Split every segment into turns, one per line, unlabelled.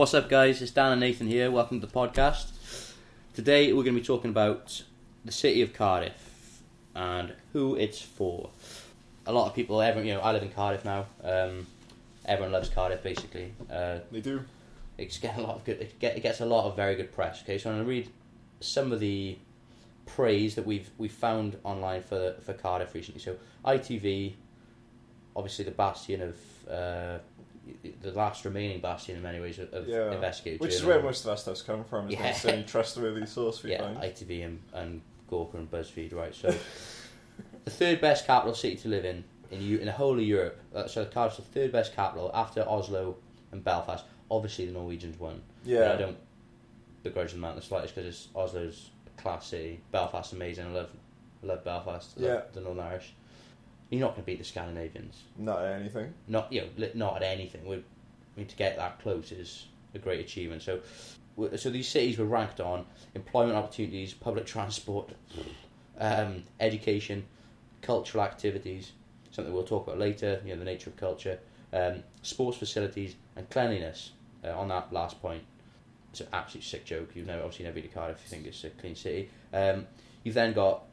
What's up, guys? It's Dan and Nathan here. Welcome to the podcast. Today we're going to be talking about the city of Cardiff and who it's for. A lot of people, everyone, you know, I live in Cardiff now. Um, everyone loves Cardiff, basically. Uh,
They do.
it's getting a lot of good. It, get, it gets a lot of very good press. Okay, so I'm going to read some of the praise that we've we found online for for Cardiff recently. So ITV, obviously the bastion of uh, the last remaining bastion in many ways of, of
Yeah.
investigative
Which is where most of that stuff's come from. Is
Yeah.
any trustworthy source we
yeah,
find.
ITV and, and Gawker and BuzzFeed, right? So the third best capital city to live in in in the whole of Europe. Uh, so Cardiff's the third best capital after Oslo and Belfast. Obviously, the Norwegians won.
yeah.
I don't begrudge them in the slightest because Oslo's classy, class city. Belfast's amazing. I love I love Belfast. I love
Yeah.
the Northern Irish. You're not going to beat the Scandinavians.
Not at anything.
Not you know, not at anything. We, I mean, to get that close is a great achievement. So, so these cities were ranked on employment opportunities, public transport, um, education, cultural activities. Something we'll talk about later. You know, the nature of culture, um, sports facilities, and cleanliness. Uh, on that last point, it's an absolute sick joke. You've never obviously never been to Cardiff if you think it's a clean city. Um, you've then got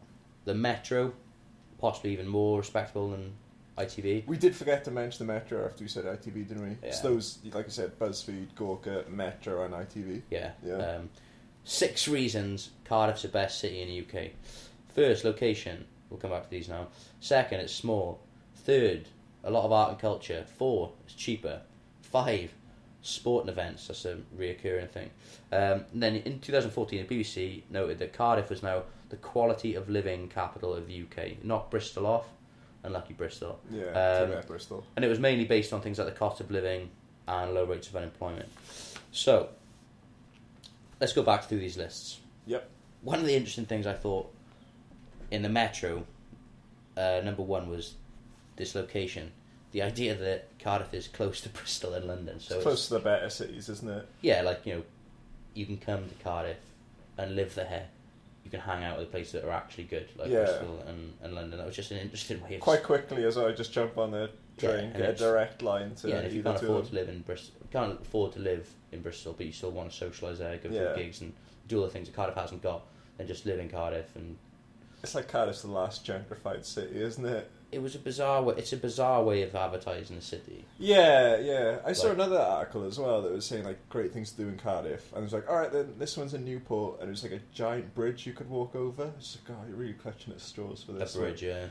the metro, possibly even more respectable than ITV.
We did forget to mention the Metro after we said ITV, didn't we?
Yeah.
So those, like I said, BuzzFeed, Gawker, Metro, and ITV.
Yeah.
Yeah.
Um, six reasons Cardiff's the best city in the UK. First, location. We'll come back to these now. Second, it's small. Third, a lot of art and culture. Four, it's cheaper. Five, sporting events. That's a reoccurring thing. Um, and then in 2014, the BBC noted that Cardiff was now the quality of living capital of the UK. Not Bristol off. Unlucky Bristol.
Yeah.
Um,
Bristol.
And it was mainly based on things like the cost of living and low rates of unemployment. So, let's go back through these lists.
Yep.
One of the interesting things I thought in the metro, uh, number one was this location. The idea that Cardiff is close to Bristol and London. So
it's close to the better cities, isn't it?
yeah, like, you know, you can come to Cardiff and live there. You can hang out with places that are actually good, like
Yeah.
Bristol and, and London. That was just an interesting way of
Quite quickly as I just jump on the train,
and
get a direct line to
yeah, if you can't afford to live in Bristol, can't afford to live in Bristol, but you still want to socialise there, go
Yeah.
to gigs and do all the things that Cardiff hasn't got, then just live in Cardiff. And
It's like Cardiff's the last gentrified city, isn't it?
It was a bizarre way. It's a bizarre way of advertising the city.
Yeah, yeah. I saw another article as well that was saying like great things to do in Cardiff, and it was like, all right, then this one's in Newport, and it was like a giant bridge you could walk over. It's like, oh, you're really clutching at straws for this.
bridge, yeah.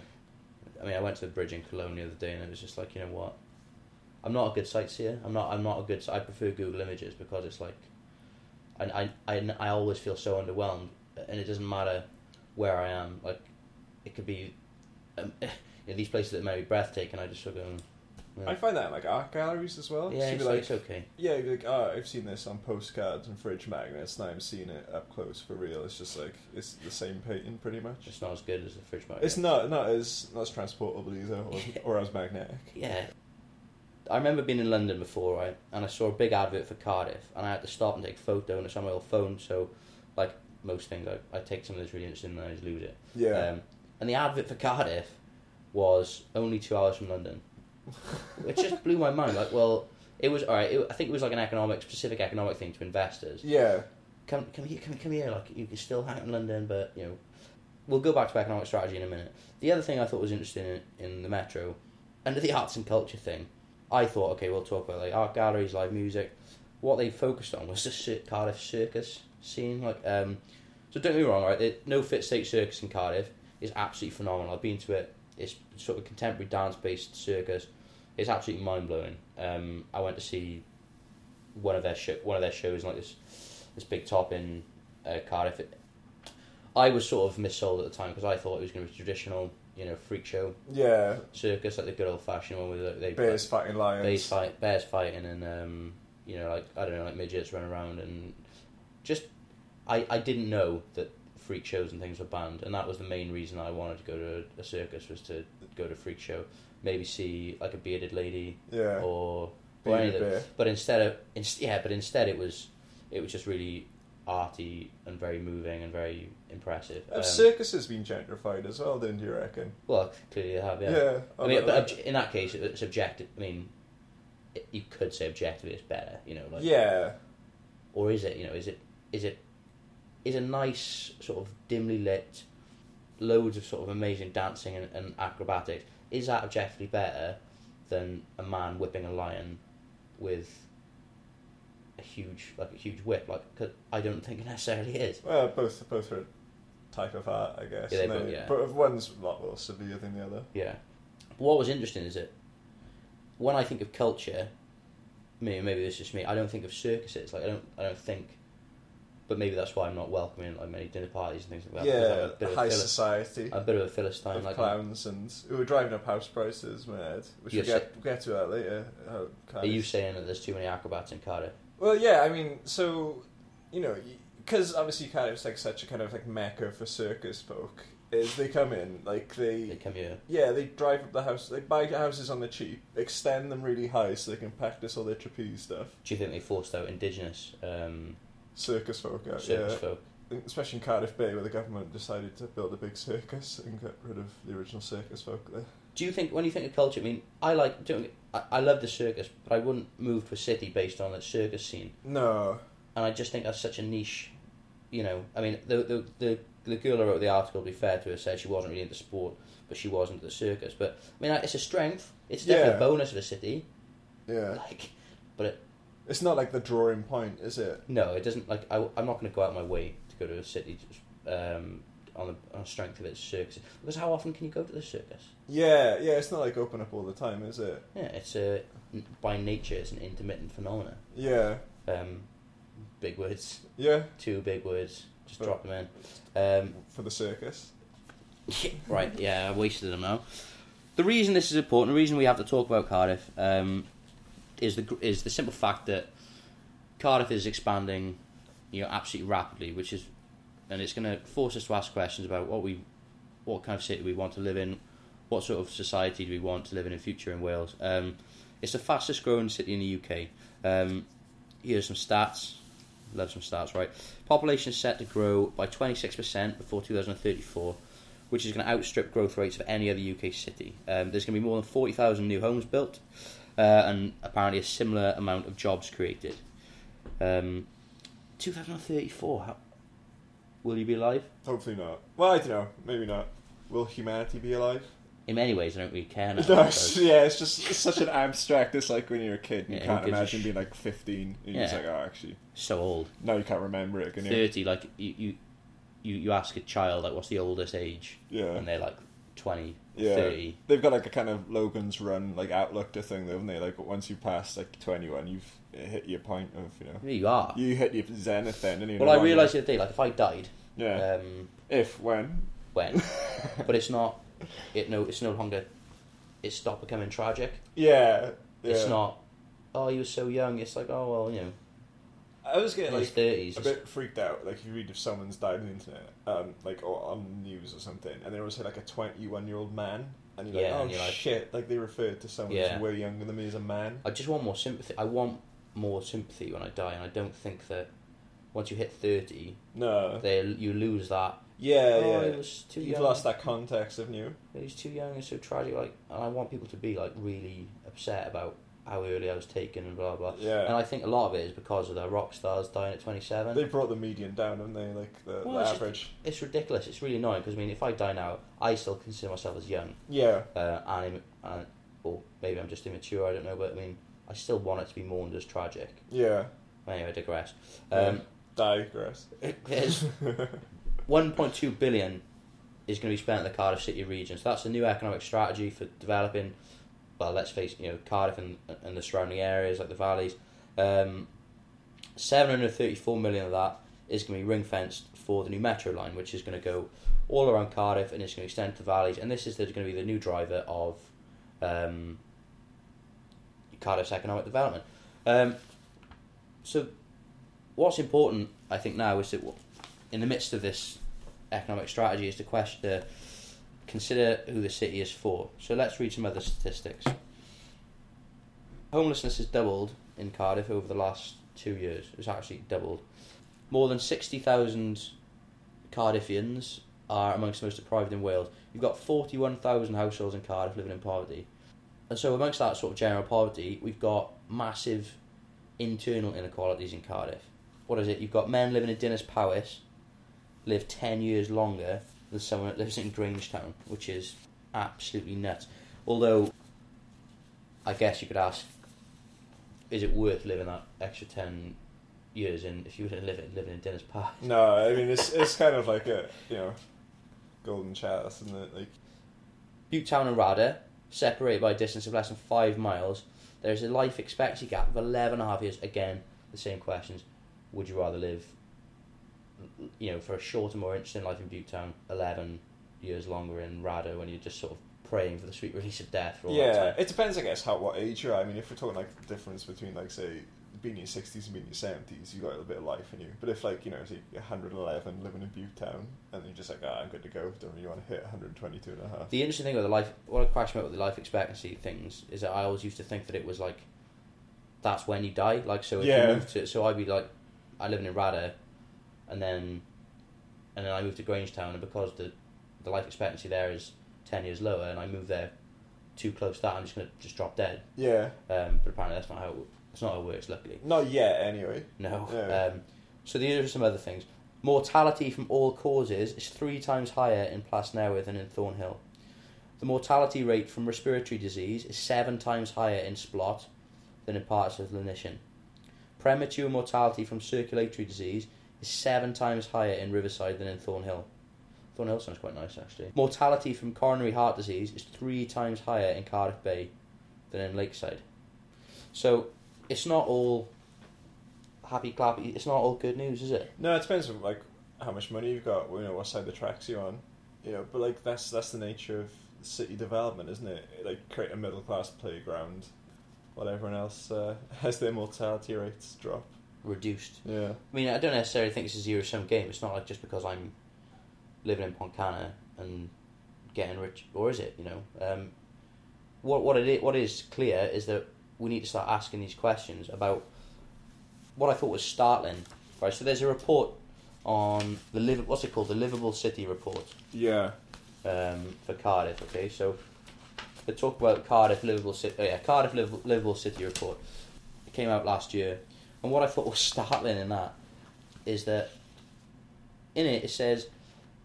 I mean, I went to the bridge in Cologne the other day, and it was just like, you know what? I'm not a good sightseer. I'm not. I'm not a good. I prefer Google Images because it's like, I, I, I, I always feel so underwhelmed, and it doesn't matter where I am. Like, it could be, um, you know, these places that may be breathtaking. I just sort of go, yeah.
I find that in like art galleries as well.
Yeah,
So
it's, like,
like,
it's okay.
yeah, you'd be like, oh, I've seen this on postcards and fridge magnets. Now I'm seeing it up close for real. It's just like it's the same painting pretty much.
It's not as good as the fridge magnet.
It's not not as not as transportable either, or, or as magnetic.
Yeah. I remember being in London before, right, and I saw a big advert for Cardiff, and I had to stop and take a photo, and it's on my old phone, so, like most things, I, I take something that's really interesting and I just lose it.
Yeah,
Um, and the advert for Cardiff was only two hours from London, which just blew my mind. Like, well, it was, alright, it, I think it was like an economic, specific economic thing to investors.
yeah,
come come here, come, come here. Like you can still hang out in London, but you know, we'll go back to economic strategy in a minute. The other thing I thought was interesting in, in the metro, under the arts and culture thing, I thought, okay, we'll talk about like art galleries, live music. What they focused on was the Cir- Cardiff circus scene. Like, um, so don't get me wrong, right? The No Fit State Circus in Cardiff is absolutely phenomenal. I've been to it. It's sort of contemporary dance based circus. It's absolutely mind blowing. Um, I went to see one of their show, one of their shows, like this this big top in uh, Cardiff. It, I was sort of missold at the time because I thought it was going to be traditional, you know, freak show
yeah.
circus, like the good old fashioned one with the, they
Bears fighting lions.
bears fight, bears fighting, and um, you know, like I don't know, like midgets running around, and just I I didn't know that freak shows and things were banned, and that was the main reason I wanted to go to a circus was to go to a freak show, maybe see like a bearded lady
Yeah.
or or any
Bearded
of the,
bear.
but instead of inst- yeah, but instead it was it was just really arty and very moving and very impressive.
Have
Um,
circuses been gentrified as well? Then do you reckon?
well, clearly they have, yeah.
Yeah.
I mean, but obj- in that case, it's objective. I mean, it, you could say objectively it's better, you know. Like,
yeah.
or is it? You know, is it is it is a nice sort of dimly lit, loads of sort of amazing dancing and, and acrobatics. Is that objectively better than a man whipping a lion with a huge like a huge whip? Like, 'cause I don't think it necessarily is.
Well, both both are a type of art, I guess.
Yeah, they yeah.
But one's a lot more severe than the other.
Yeah. What was interesting is that when I think of culture, maybe maybe this is just me. I don't think of circuses. Like I don't I don't think. But maybe that's why I'm not welcoming like many dinner parties and things like that.
yeah,
a
high society
a bit of a philistine.
of
Like
clowns and who are driving up house prices, mad. Which
You're
we'll get, we'll get to that later. How
are you saying that there's too many acrobats in Cardiff?
Well, yeah, I mean, so you know, because obviously Cardiff's like such a kind of like mecca for circus folk. Is they come in like
They
they,
come here.
yeah, they drive up the house, they buy houses on the cheap, extend them really high so they can practice all their trapeze stuff.
Do you think they forced out indigenous um,
Circus folk, out,
circus
yeah.
folk?
Especially in Cardiff Bay, where the government decided to build a big circus and get rid of the original circus folk there.
Do you think when you think of culture? I mean, I like doing. I, I love the circus, but I wouldn't move to a city based on the circus scene.
No,
and I just think that's such a niche. You know, I mean, the the the, the girl who wrote the article, to be fair to her, said she wasn't really into sport, but she was into the circus. But I mean, it's a strength. It's definitely
Yeah.
a bonus of a city.
yeah,
Like, but it,
it's not like the drawing point, is it?
no, it doesn't. Like, I, I'm not going to go out my way to go to a city just, um, on the on the strength of its circus. Because how often can you go to the circus?
Yeah, yeah, it's not like open up all the time, is it?
Yeah, it's a by nature it's an intermittent phenomenon.
Yeah,
Um, big words,
yeah,
two big words. Just
But-
drop them in. Um,
for the circus.
right, yeah, I wasted them now. The reason this is important, the reason we have to talk about Cardiff, um, is the is the simple fact that Cardiff is expanding, you know, absolutely rapidly, which is, and it's going to force us to ask questions about what we, what kind of city we want to live in, what sort of society do we want to live in in future in Wales. Um, it's the fastest growing city in the UK. Um, here's some stats. Love some stats, right? Population is set to grow by 26% before 2034 which is going to outstrip growth rates of any other UK city. Um, there's going to be more than 40,000 new homes built, uh, and apparently a similar amount of jobs created. Um, 2034, how, will you be alive?
Hopefully not. Well, I don't know. Maybe not. Will humanity be alive?
In many ways, I don't really care now.
No, yeah, it's just it's such an abstract. It's like when you're a kid, you
Yeah,
can't
who gives a
imagine being like 15. And you're just
Yeah.
like, oh, actually,
so old.
No, you can't remember it, can you?
30, like, you, you, you, you ask a child, like, what's the oldest age?
Yeah.
And they're like 20,
Yeah.
30.
They've got like a kind of Logan's Run like outlook to thing, though, haven't they? Like once you pass like 21, you've hit your point of you know
you are.
you hit your zenith then. And you
well, I realised the other day, like, if I died,
yeah.
um,
if when
when? but it's not, it no, it's no longer, it stopped becoming tragic.
yeah, yeah.
It's not. Oh, he was so young. It's like, oh well, you know,
I was getting like
thirties.
a bit freaked out. Like if you read if someone's died on the internet, um, like or on the news or something, and they always say like a twenty-one-year-old man, and you're
Yeah,
like, oh
and you're like-
shit, like they referred to someone
Yeah.
who's way younger than me as a man.
I just want more sympathy. I want more sympathy when I die, and I don't think that once you hit thirty,
No,
they you lose that.
yeah,
oh,
yeah.
was too
You've
young.
lost that context, haven't you?
He's too young. It's so tragic. Like, and I want people to be like really upset about how early I was taken and blah blah.
Yeah.
And I think a lot of it is because of the rock stars dying at twenty seven.
They brought the median down, haven't they? Like the,
Well,
the
it's just-
average.
It's ridiculous. It's really annoying because I mean, if I die now, I still consider myself as young.
Yeah,
uh, and, im- and or maybe I'm just immature. I don't know, but I mean, I still want it to be mourned as tragic.
yeah.
Anyway, I digress.
Yeah.
Um,
Digress.
there's 1.2 billion is going to be spent in the Cardiff City region. So that's a new economic strategy for developing. Well, let's face it, you know, Cardiff and, and the surrounding areas like the valleys. Um, 734 million of that is going to be ring fenced for the new metro line, which is going to go all around Cardiff and it's going to extend to the valleys. And this is going to be the new driver of um, Cardiff's economic development. Um, so, what's important, I think, now is that in the midst of this economic strategy, is to question, to consider who the city is for. So, let's read some other statistics. Homelessness has doubled in Cardiff over the last two years. It's actually doubled. More than 60,000 Cardiffians are amongst the most deprived in Wales. You've got 41,000 households in Cardiff living in poverty. And so, amongst that sort of general poverty, we've got massive internal inequalities in Cardiff. what is it? You've got men living in Dinas Powys live ten years longer than someone that lives in Grangetown, which is absolutely nuts. Although, I guess you could ask, is it worth living that extra ten years in if you were to live it living in Dinas Park?
No, I mean it's it's kind of like a you know golden chalice, isn't it? Like
Butetown and Radyr, separated by a distance of less than five miles, there's a life expectancy gap of 11 and a half years. Again, the same questions. Would you rather live, you know, for a shorter, more interesting life in Butetown, 11 years longer in Radyr when you're just sort of praying for the sweet release of death for all that
yeah,
time?
it depends, I guess, how what age you're. at. I mean, if we're talking like the difference between like say being in your sixties and being in your seventies, you got a little bit of life in you. But if like you know, say 111 living in Butetown, and you're just like, ah, I'm good to go. Don't really want to hit 122 and a half.
The interesting thing with the life, what I question about with the life expectancy things is that I always used to think that it was like, that's when you die. Like, so if
Yeah.
you move to, so I'd be like, I live in Radyr, and then, and then I moved to Grangetown, and because the, the life expectancy there is ten years lower, and I move there too close to that, I'm just gonna just drop dead.
Yeah,
Um, but apparently that's not how it, it's not how it works. Luckily,
not yet anyway.
no.
Yeah.
Um, so these are some other things. Mortality from all causes is three times higher in Plasnewydd than in Thornhill. The mortality rate from respiratory disease is seven times higher in Splot than in parts of Llanishen. Premature mortality from circulatory disease is seven times higher in Riverside than in Thornhill. Thornhill sounds quite nice actually. Mortality from coronary heart disease is three times higher in Cardiff Bay than in Lakeside. So it's not all happy clappy. It's not all good news, is it?
No, it depends on like how much money you've got. You know what side of the tracks you're on. You know, but like that's that's the nature of city development, isn't it? Like create a middle class playground, while everyone else uh, has their mortality rates drop.
Reduced.
Yeah.
I mean, I don't necessarily think it's a zero sum game. It's not like just because I'm living in Pontcanna and getting rich, or is it? You know, um, what what it is, what is clear is that we need to start asking these questions about what I thought was startling. Right. So there's a report on the live. What's it called? The Livable City report
Yeah.
um, for Cardiff. Okay, so they talk about Cardiff livable city. Oh yeah, Cardiff livable, livable city report. It came out last year, and what I thought was startling in that is that in it it says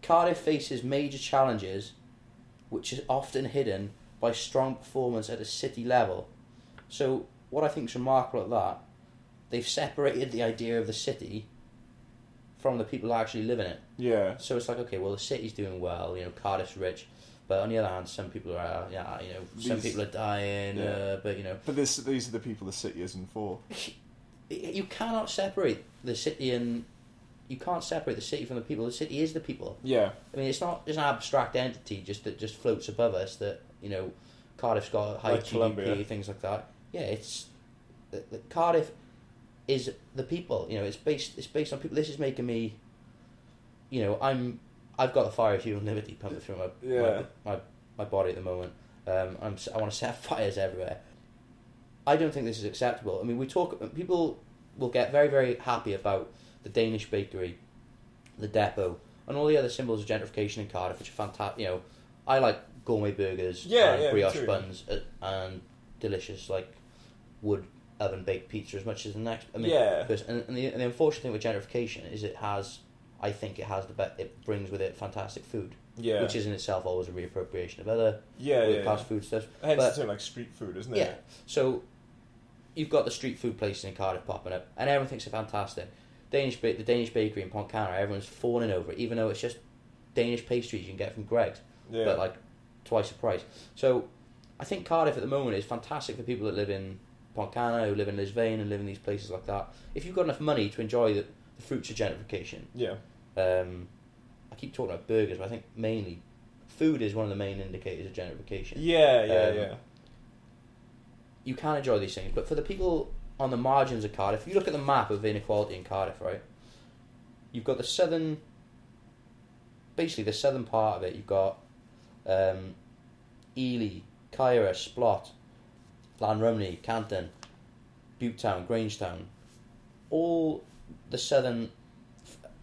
Cardiff faces major challenges, which is often hidden by strong performance at a city level. So what I think is remarkable at that, they've separated the idea of the city from the people who actually live in it.
Yeah.
So it's like, okay, well, the city's doing well, you know, Cardiff's rich, but on the other hand, some people are, yeah, you know, some
These-
people are dying,
Yeah.
uh, but you know,
But this these are the people the city isn't for.
you cannot separate the city and you can't separate the city from the people. The city is the people.
Yeah.
I mean, it's not just an abstract entity just that just floats above us. That you know, Cardiff's got a high
Like
GDP, things like that. Yeah, it's the, the Cardiff is the people. You know, it's based it's based on people. This is making me, you know, I'm I've got the fire of human liberty pumping through my
Yeah.
my, my, my body at the moment. Um, I'm I want to set fires everywhere. I don't think this is acceptable. I mean, we talk people will get very very happy about the Danish bakery, the depot, and all the other symbols of gentrification in Cardiff, which are fantastic. You know, I like gourmet burgers,
Yeah,
and
yeah,
brioche buns, uh, and delicious like wood oven baked pizza as much as the next. I mean,
Yeah.
and, and, the, and the unfortunate thing with gentrification is it has, I think it has the be- it brings with it fantastic food,
Yeah.
which is in itself always a reappropriation of other
yeah, yeah.
fast
yeah.
food stuff.
Hence
but-
it's sort of like street food, isn't it? Yeah.
So you've got the street food places in Cardiff popping up, and everyone thinks they're fantastic. Danish ba- the Danish bakery in Pontcanna, everyone's fawning over it, even though it's just Danish pastries you can get from Greggs,
Yeah.
but like twice the price. So I think Cardiff at the moment is fantastic for people that live in Pontcanna, who live in Lisvane, and live in these places like that. If you've got enough money to enjoy the, the fruits of gentrification,
yeah.
um, I keep talking about burgers, but I think mainly food is one of the main indicators of gentrification
Yeah, yeah,
Um,
yeah.
You can enjoy these things, but for the people on the margins of Cardiff, if you look at the map of inequality in Cardiff, right, you've got the southern, basically the southern part of it. You've got um, Ely, Caerau, Splot, Llanrumney, Canton, Butetown, Grangetown, all the southern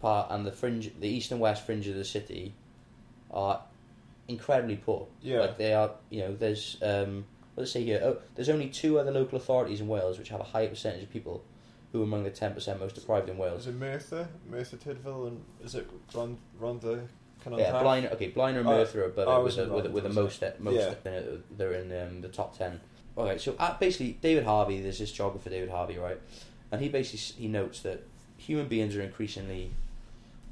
part and the fringe, the east and west fringe of the city, are incredibly poor.
Yeah.
Like they are, you know, there's um, let's say here, oh, there's only two other local authorities in Wales which have a higher percentage of people who are among the ten percent most deprived in Wales.
Is it Merthyr, Merthyr Tydfil, and is it Ron, Rhondda?
Yeah, Blaenau. Okay, Blaenau and
Oh,
Merthyr are above
oh,
it with, the, with, the, with the
Rhondda,
most most
Yeah.
uh, they're in um, the top ten. Okay, so uh, basically David Harvey, there's this geographer David Harvey, right, and he basically he notes that human beings are increasingly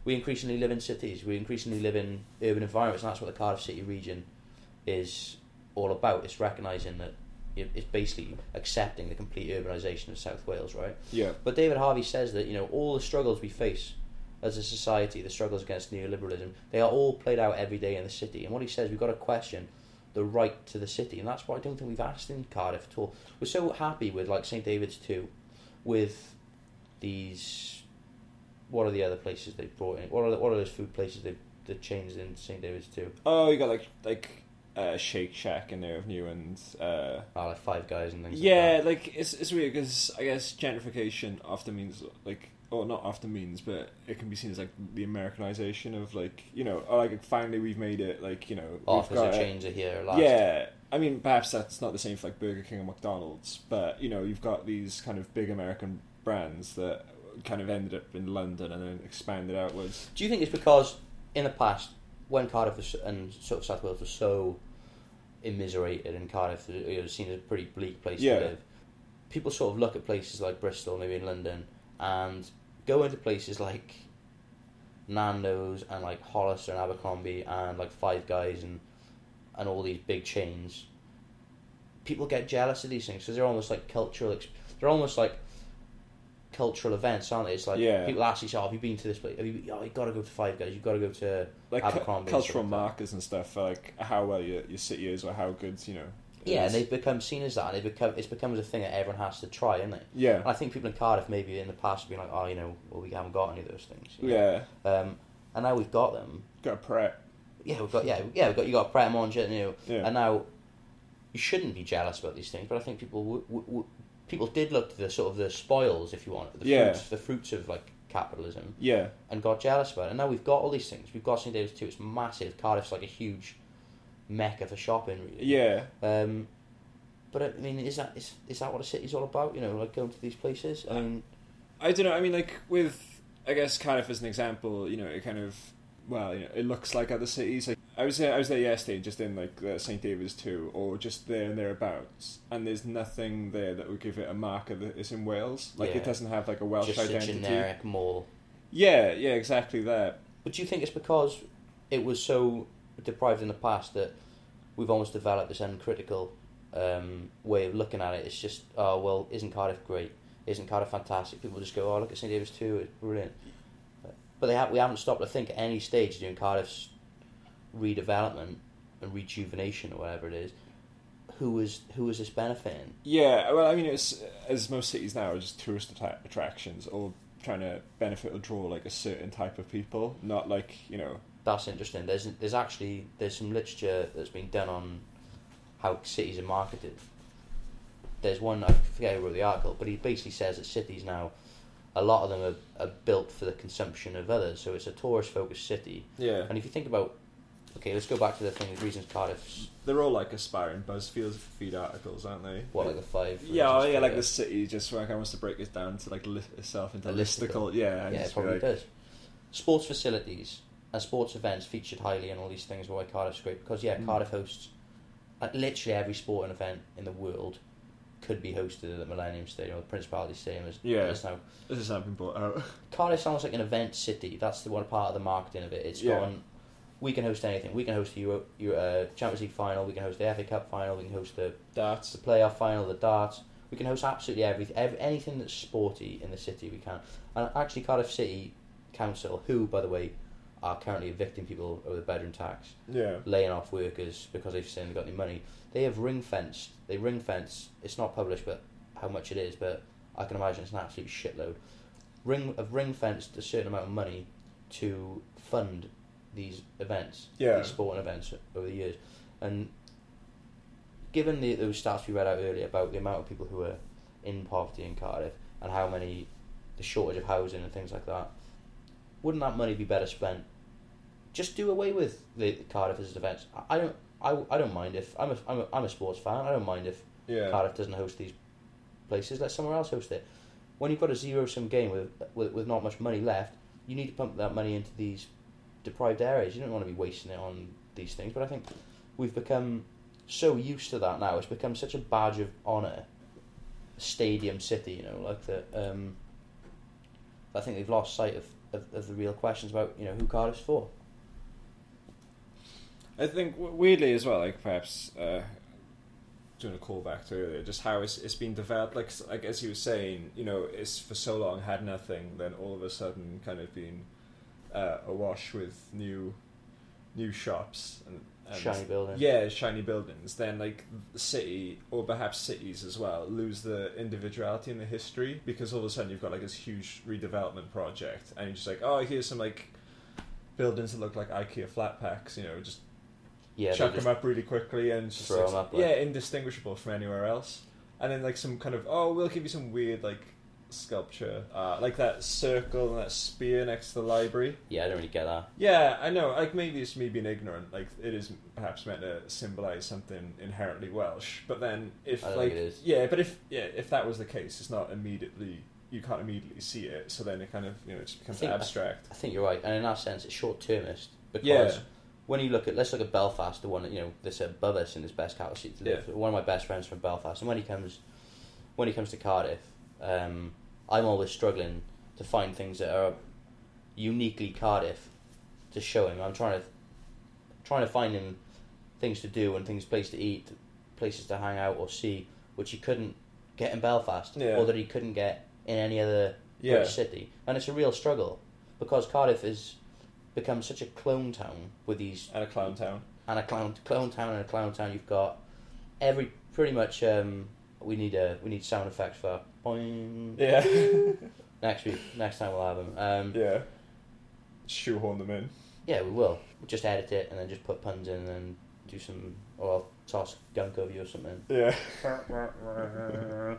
we increasingly live in cities, we increasingly live in urban environments, and that's what the Cardiff City region is all about. It's recognising that it- it's basically accepting the complete urbanisation of South Wales, right?
Yeah.
But David Harvey says that you know all the struggles we face as a society, the struggles against neoliberalism, they are all played out every day in the city. And what he says, we've got to question the right to the city, and that's what I don't think we've asked in Cardiff at all. We're so happy with like St David's 2, with these. What are the other places they've brought in? What are the, what are those food places they've the chains in St David's too?
Oh, you got like like uh, Shake Shack in there of new and uh,
Ah, like Five Guys and things.
yeah,
like
like it's it's weird because I guess gentrification often means like or not often means, but it can be seen as like the Americanization of like you know oh, like finally we've made it like you know
Offers
got
and
it.
chains are here. Last.
Yeah, I mean, perhaps that's not the same for like Burger King and McDonald's, but you know, you've got these kind of big American brands that kind of ended up in London and then expanded outwards.
Do you think it's because in the past, when Cardiff was, and sort of South Wales was so immiserated and Cardiff it was seen as a pretty bleak place
Yeah.
to live, people sort of look at places like Bristol, maybe in London, and go into places like Nando's and like Hollister and Abercrombie and like Five Guys and and all these big chains. People get jealous of these things because they're almost like cultural. They're almost like cultural events, aren't they? It's like
Yeah.
people ask each other, "Have you been to this place? Have you? Oh, you got to go to Five Guys. You got to go to
Like
Abercrombie
cultural
that.
markers and stuff, for, like how well your, your city is or how good, you know.
Yeah,
is.
and they've become seen as that, and they become it's becomes a thing that everyone has to try, isn't it?
yeah,
And I think people in Cardiff maybe in the past have been like, "Oh, you know, well, we haven't got any of those things." you know?
yeah,
Um, and now we've got them.
got a Pret.
Yeah, we've got yeah, yeah, we've got you got a Manger, you know,
Yeah.
and now you shouldn't be jealous about these things, but I think people w- w- people did look to the sort of the spoils, if you want, the
Yeah.
fruits, the fruits of like capitalism,
Yeah,
and got jealous about it. And now we've got all these things. We've got St David's 2. It's massive. Cardiff's like a huge mecca for shopping. Really.
yeah,
Um, but I mean, is that is, is that what a city's all about? You know, like going to these places. I mean,
I don't know. I mean, like with I guess Cardiff as an example, you know, it kind of well, you know, it looks like other cities. Like I was there, I was there yesterday, just in like the St David's 2, or just there and thereabouts, and there's nothing there that would give it a marker that it's in Wales. Like
Yeah.
it doesn't have like a Welsh
just
identity.
a generic mall.
Yeah, yeah, exactly that.
But do you think it's because it was so deprived in the past that we've almost developed this uncritical um, way of looking at it? It's just, oh well, isn't Cardiff great? Isn't Cardiff fantastic? People just go, oh look at St David's 2, it's brilliant. But they have, we haven't stopped to think at any stage during Cardiff's redevelopment and rejuvenation or whatever it is. Who is who is this benefiting?
Yeah, well, I mean, it's as most cities now are just tourist atta- attractions, or trying to benefit or draw like a certain type of people, not like you know.
That's interesting. There's there's actually there's some literature that's been done on how cities are marketed. There's one I forget who wrote the article, but he basically says that cities now, a lot of them are, are built for the consumption of others. So it's a tourist focused city.
Yeah,
And if you think about, okay, let's go back to the thing. The reasons Cardiff's
they're all like aspiring BuzzFeed feed articles, aren't they?
what like the five.
Yeah, oh, yeah, like the city just like wants to break it down to like list itself into
A listicle.
listicle. Yeah, and
Yeah, it
just be
probably
like,
does. Sports facilities and sports events featured highly in all these things. Why Cardiff's great because yeah,
Mm.
Cardiff hosts like, literally every sporting event in the world could be hosted at the Millennium Stadium or the Principality Stadium. As,
Yeah.
as now
This is something brought out.
Cardiff sounds like an event city. That's the one part of the marketing of it. It's
Yeah.
gone. We can host anything. We can host the Euro, Euro, uh, Champions League final. We can host the FA Cup final. We can host the
Darts.
the playoff final, the darts. We can host absolutely everything, every, anything that's sporty in the city. We can, and actually Cardiff City Council, who by the way are currently evicting people over the bedroom tax,
Yeah.
laying off workers because they've saying they've got any money. They have ring fenced. They ring fence. It's not published, but how much it is, but I can imagine it's an absolute shitload. Ring have ring fenced a certain amount of money to fund these events,
Yeah.
these sporting events over the years, and given the, those stats we read out earlier about the amount of people who are in poverty in Cardiff and how many the shortage of housing and things like that, wouldn't that money be better spent? Just do away with the Cardiff as events. I, I don't. I, I don't mind if I'm a, I'm a I'm a sports fan. I don't mind if
Yeah.
Cardiff doesn't host these places. Let somewhere else host it. when you've got a zero sum game with, with with not much money left, you need to pump that money into these deprived areas. You don't want to be wasting it on these things. But I think we've become so used to that now. It's become such a badge of honour. Stadium City, you know, like that. Um, I think they've lost sight of, of, of the real questions about you know who Cardiff's for.
I think weirdly as well, like perhaps uh, doing a callback to earlier, just how it's it's been developed. Like like as you were saying, you know, it's for so long had nothing, then all of a sudden kind of been uh, awash with new new shops and, and
Shiny buildings.
Yeah, shiny buildings. Then like the city or perhaps cities as well lose the individuality and the history because all of a sudden you've got like this huge redevelopment project and you're just like, oh, here's some like buildings that look like IKEA flat packs. You know, just
Yeah,
chuck them up really quickly and just
throw
like,
'em up, like-
yeah, indistinguishable from anywhere else. And then like some kind of oh, we'll give you some weird like sculpture, uh, like that circle and that spear next to the library.
Yeah, I don't really get that.
Yeah, I know. Like maybe it's me being ignorant. Like it is perhaps meant to symbolise something inherently Welsh. But then if
I
like
think it is.
yeah, but if yeah, if that was the case, it's not immediately. You can't immediately see it, so then it kind of you know it just becomes
think-
abstract.
I think you're right, and in that sense, it's short termist because
Yeah.
when you look at let's look at Belfast, the one that you know that's above us in his best capital city to live. One of my best friends from Belfast, and when he comes, when he comes to Cardiff, um, I'm always struggling to find things that are uniquely Cardiff to show him. I'm trying to trying to find him things to do and things places to eat, places to hang out or see, which he couldn't get in Belfast,
Yeah.
or that he couldn't get in any other
Yeah.
British city, and it's a real struggle because Cardiff has become such a clone town with these
And a clown town.
and a clown clone town and a clown town. You've got every pretty much. Um, we need a we need sound effects for boing.
Yeah.
next week. Next time we'll have them. Um, yeah.
yeah. Shoehorn them in.
Yeah, we will. We'll just edit it and then just put puns in and then do some. Or I'll toss gunk over you or something.
Yeah.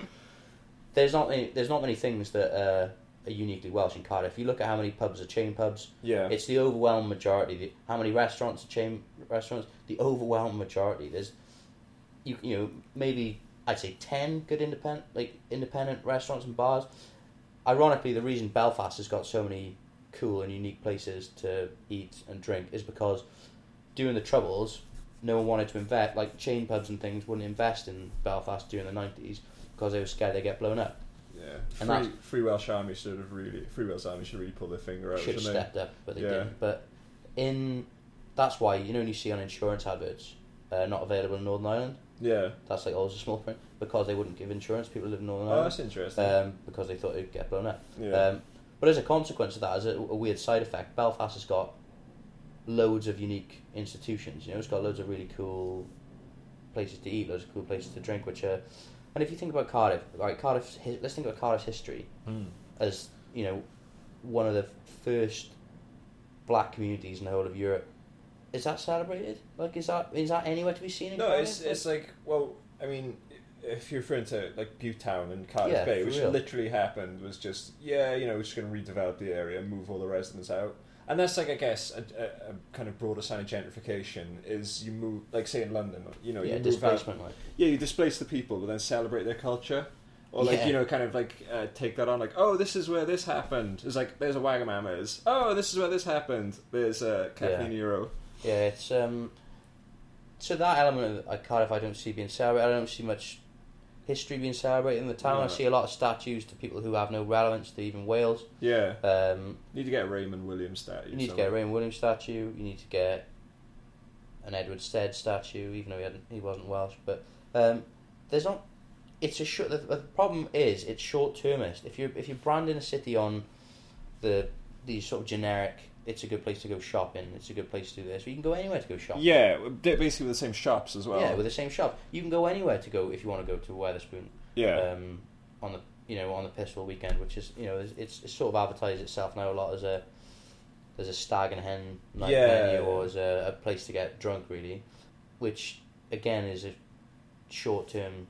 There's not many. There's not many things that uh, are uniquely Welsh in Cardiff. If you look at how many pubs are chain pubs,
Yeah.
It's the overwhelming majority. The, how many restaurants, are chain restaurants? The overwhelming majority. There's, you you know maybe I'd say ten good independent like independent restaurants and bars. Ironically, the reason Belfast has got so many cool and unique places to eat and drink is because during the troubles, no one wanted to invest. Like chain pubs and things wouldn't invest in Belfast during the nineties because they were scared they'd get blown up.
yeah.
and
Free,
that's-
Free Welsh Army should have really. Free Welsh Army should really pull their finger out.
should have stepped up, but they
Yeah.
didn't. But in that's why you know when you see on insurance adverts, uh, not available in Northern Ireland.
Yeah.
That's like always a small print because they wouldn't give insurance to people live in Northern Ireland.
Oh, that's interesting.
um, because they thought it'd get blown up.
yeah.
Um, but as a consequence of that, as a, a weird side effect, Belfast has got loads of unique institutions. You know, it's got loads of really cool places to eat, loads of cool places to drink, which are. And if you think about Cardiff, right, Cardiff, let's think about Cardiff's history
Hmm.
as you know one of the first black communities in the whole of Europe. Is that celebrated? Like, is that is that anywhere to be seen? In
No,
Cardiff?
it's it's like well, I mean, if you're referring to like Butetown and Cardiff
Yeah,
Bay, which
real.
literally happened was just yeah, you know, we're just going to redevelop the area, and move all the residents out, and that's like I guess a, a, a kind of broader sign of gentrification is you move like say in London, you know,
yeah,
you move out,
displacement. Like,
yeah, you displace the people, but then celebrate their culture. Or like
Yeah.
you know, kind of like uh, take that on, like oh, this is where this happened. It's like there's a Wagamama's. Oh, this is where this happened. There's a Cafe. Nero.
Yeah, it's um. So that element of uh, Cardiff, I don't see being celebrated. I don't see much history being celebrated in the town. I see a lot of statues to people who have no relevance to even Wales.
Yeah,
Um,
need to get a Raymond Williams statue.
you need to get a Raymond Williams statue. You need to get an Edward Stead statue, even though he hadn't, he wasn't Welsh. But um, there's not. It's a short. The, the problem is it's short termist. If you if you're branding a city on the these sort of generic, it's a good place to go shopping. It's a good place to do this. You can go anywhere to go shopping.
Yeah, basically the same shops as well.
yeah, with the same shop. You can go anywhere to go if you want to go to Wetherspoon.
yeah,
Um, on the you know on the Pistol weekend, which is you know it's, it's, it's sort of advertised itself now a lot as a as a stag and hen night
Yeah.
venue or as a, a place to get drunk really, which again is a short term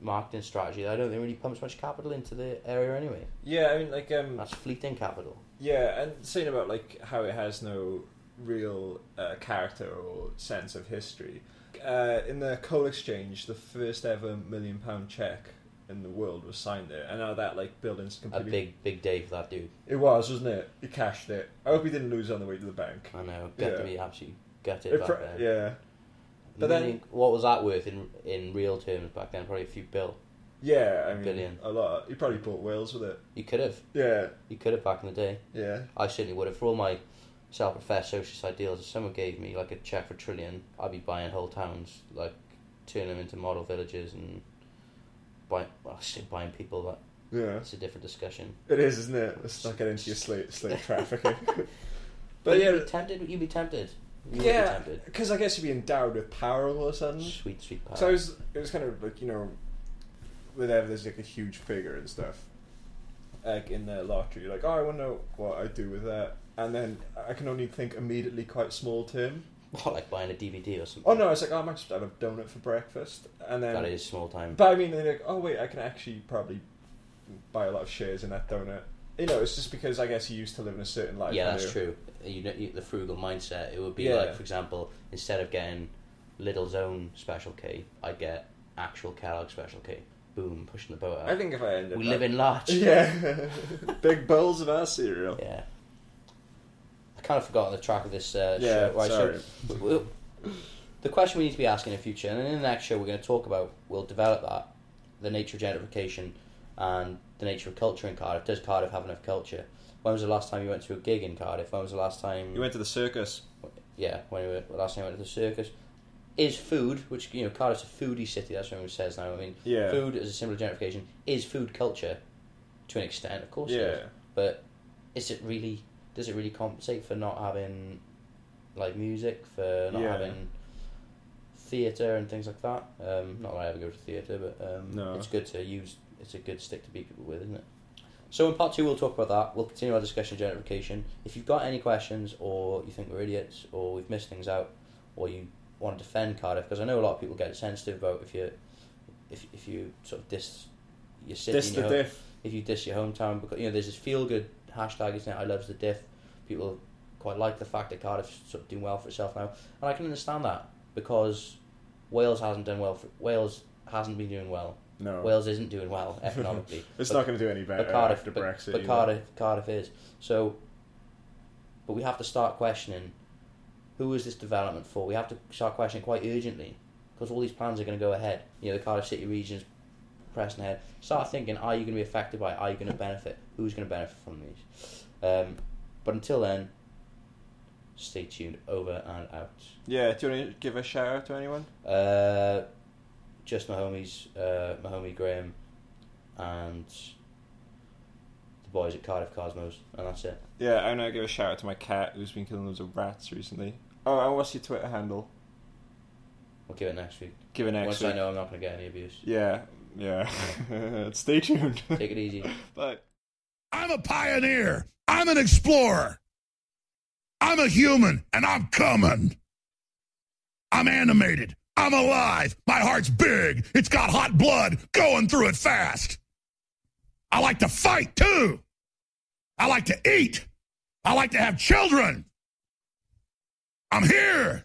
marketing strategy that I don't think really pumps much capital into the area anyway.
yeah. I mean, like, um,
That's fleeting capital.
Yeah, and saying about like how it has no real uh, character or sense of history. Uh, in the coal exchange, the first ever million pound check in the world was signed there, and now that like building's completely A
big, big day for that dude.
It was, wasn't it? He cashed it. I hope he didn't lose on the way to the bank.
I know. Get
Yeah.
to be absolutely gutted
It
back
pro-
then.
yeah, but then-
what was that worth in in real terms back then? Probably a few bill.
Yeah. I mean,
Billion.
a lot. He probably bought Wales with it.
You could have.
Yeah,
You could have back in the day.
yeah.
I certainly would have. For all my self-professed socialist ideals, if someone gave me like a check for a trillion, I'd be buying whole towns, like turn them into model villages and buy. Well, I say buying people. That
Yeah,
it's a different discussion.
it is, isn't it? Let's not get into your slave slave trafficking.
But,
but
you'd
yeah,
be tempted. You'd be tempted. You
yeah,
tempted.
because I guess you'd be endowed with power all of a sudden.
Sweet, sweet power.
So it was, it was kind of like you know, whenever there's like a huge figure and stuff, like in the lottery, you're like, oh, I want to know what I do with that, and then I can only think immediately quite small term.
What, like buying a DVD or something?
Oh no, it's like oh, I might just have a donut for breakfast, and then
that is small time.
But I mean, they're like, oh wait, I can actually probably buy a lot of shares in that donut. You know, it's just because I guess you used to live in a certain life.
yeah, that's true. You know, the frugal mindset. It would be
Yeah.
like, for example, instead of getting Lidl's own special K, I'd get actual Kellogg special K. Boom, pushing the boat out.
I think if I ended, up
we
up-
live in large.
Yeah, big bowls of our cereal.
Yeah. I kind of forgot the track of this uh,
Yeah,
show. Right,
sorry.
So, w- w- the question we need to be asking in the future, and in the next show we're going to talk about, we'll develop that, the nature of gentrification and the nature of culture in Cardiff. Does Cardiff have enough culture? When was the last time you went to a gig in Cardiff? When was the last time?
You went to the circus.
yeah, when you were, the last time you went to the circus. Is food, which you know, Cardiff's a foodie city. That's what everyone says now. I mean,
Yeah.
food as a symbol of gentrification is food culture, to an extent, of course. it is.
Yeah.
But is it really? Does it really compensate for not having like music, for not
Yeah.
having theatre and things like that? Um, not that I ever go to theatre, but um,
No.
it's good to use. It's a good stick to beat people with, isn't it? So in part two, we'll talk about that. We'll continue our discussion of gentrification. If you've got any questions, or you think we're idiots, or we've missed things out, or you want to defend Cardiff, because I know a lot of people get sensitive about if you, if if you sort of diss your city, and
the diff.
if you diss your hometown because you know there's this feel good hashtag isn't it I loves the diff people quite like the fact that Cardiff's sort of doing well for itself now and I can understand that because Wales hasn't done well for Wales hasn't been doing well
No.
Wales isn't doing well economically
it's
but,
not going to do any better
but Cardiff
after
but,
Brexit.
but
either.
Cardiff Cardiff is so but we have to start questioning who is this development for we have to start questioning quite urgently because all these plans are going to go ahead you know the Cardiff City region's pressing ahead start thinking are you going to be affected by it? are you going to benefit who's going to benefit from these um, but until then stay tuned over and out
Yeah. Do you want to give a shout out to anyone?
uh, just my homies uh, my homie Graham and the boys at Cardiff Cosmos and that's it
Yeah, I'm gonna give a shout out to my cat who's been killing loads of rats recently. Oh, and what's your Twitter handle?
we'll give it next week
Give it next
once
week.
I know I'm not going to get any abuse
Yeah, yeah. Stay tuned.
take it easy
Bye.
I'm a pioneer. I'm an explorer. I'm a human and I'm coming. I'm animated. I'm alive. My heart's big. It's got hot blood going through it fast. I like to fight too. I like to eat. I like to have children. I'm here.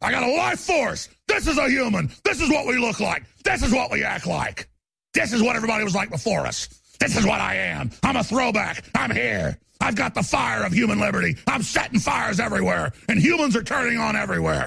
I got a life force. This is a human. This is what we look like. This is what we act like. This is what everybody was like before us. This is what I am. I'm a throwback. I'm here. I've got the fire of human liberty. I'm setting fires everywhere, and humans are turning on everywhere.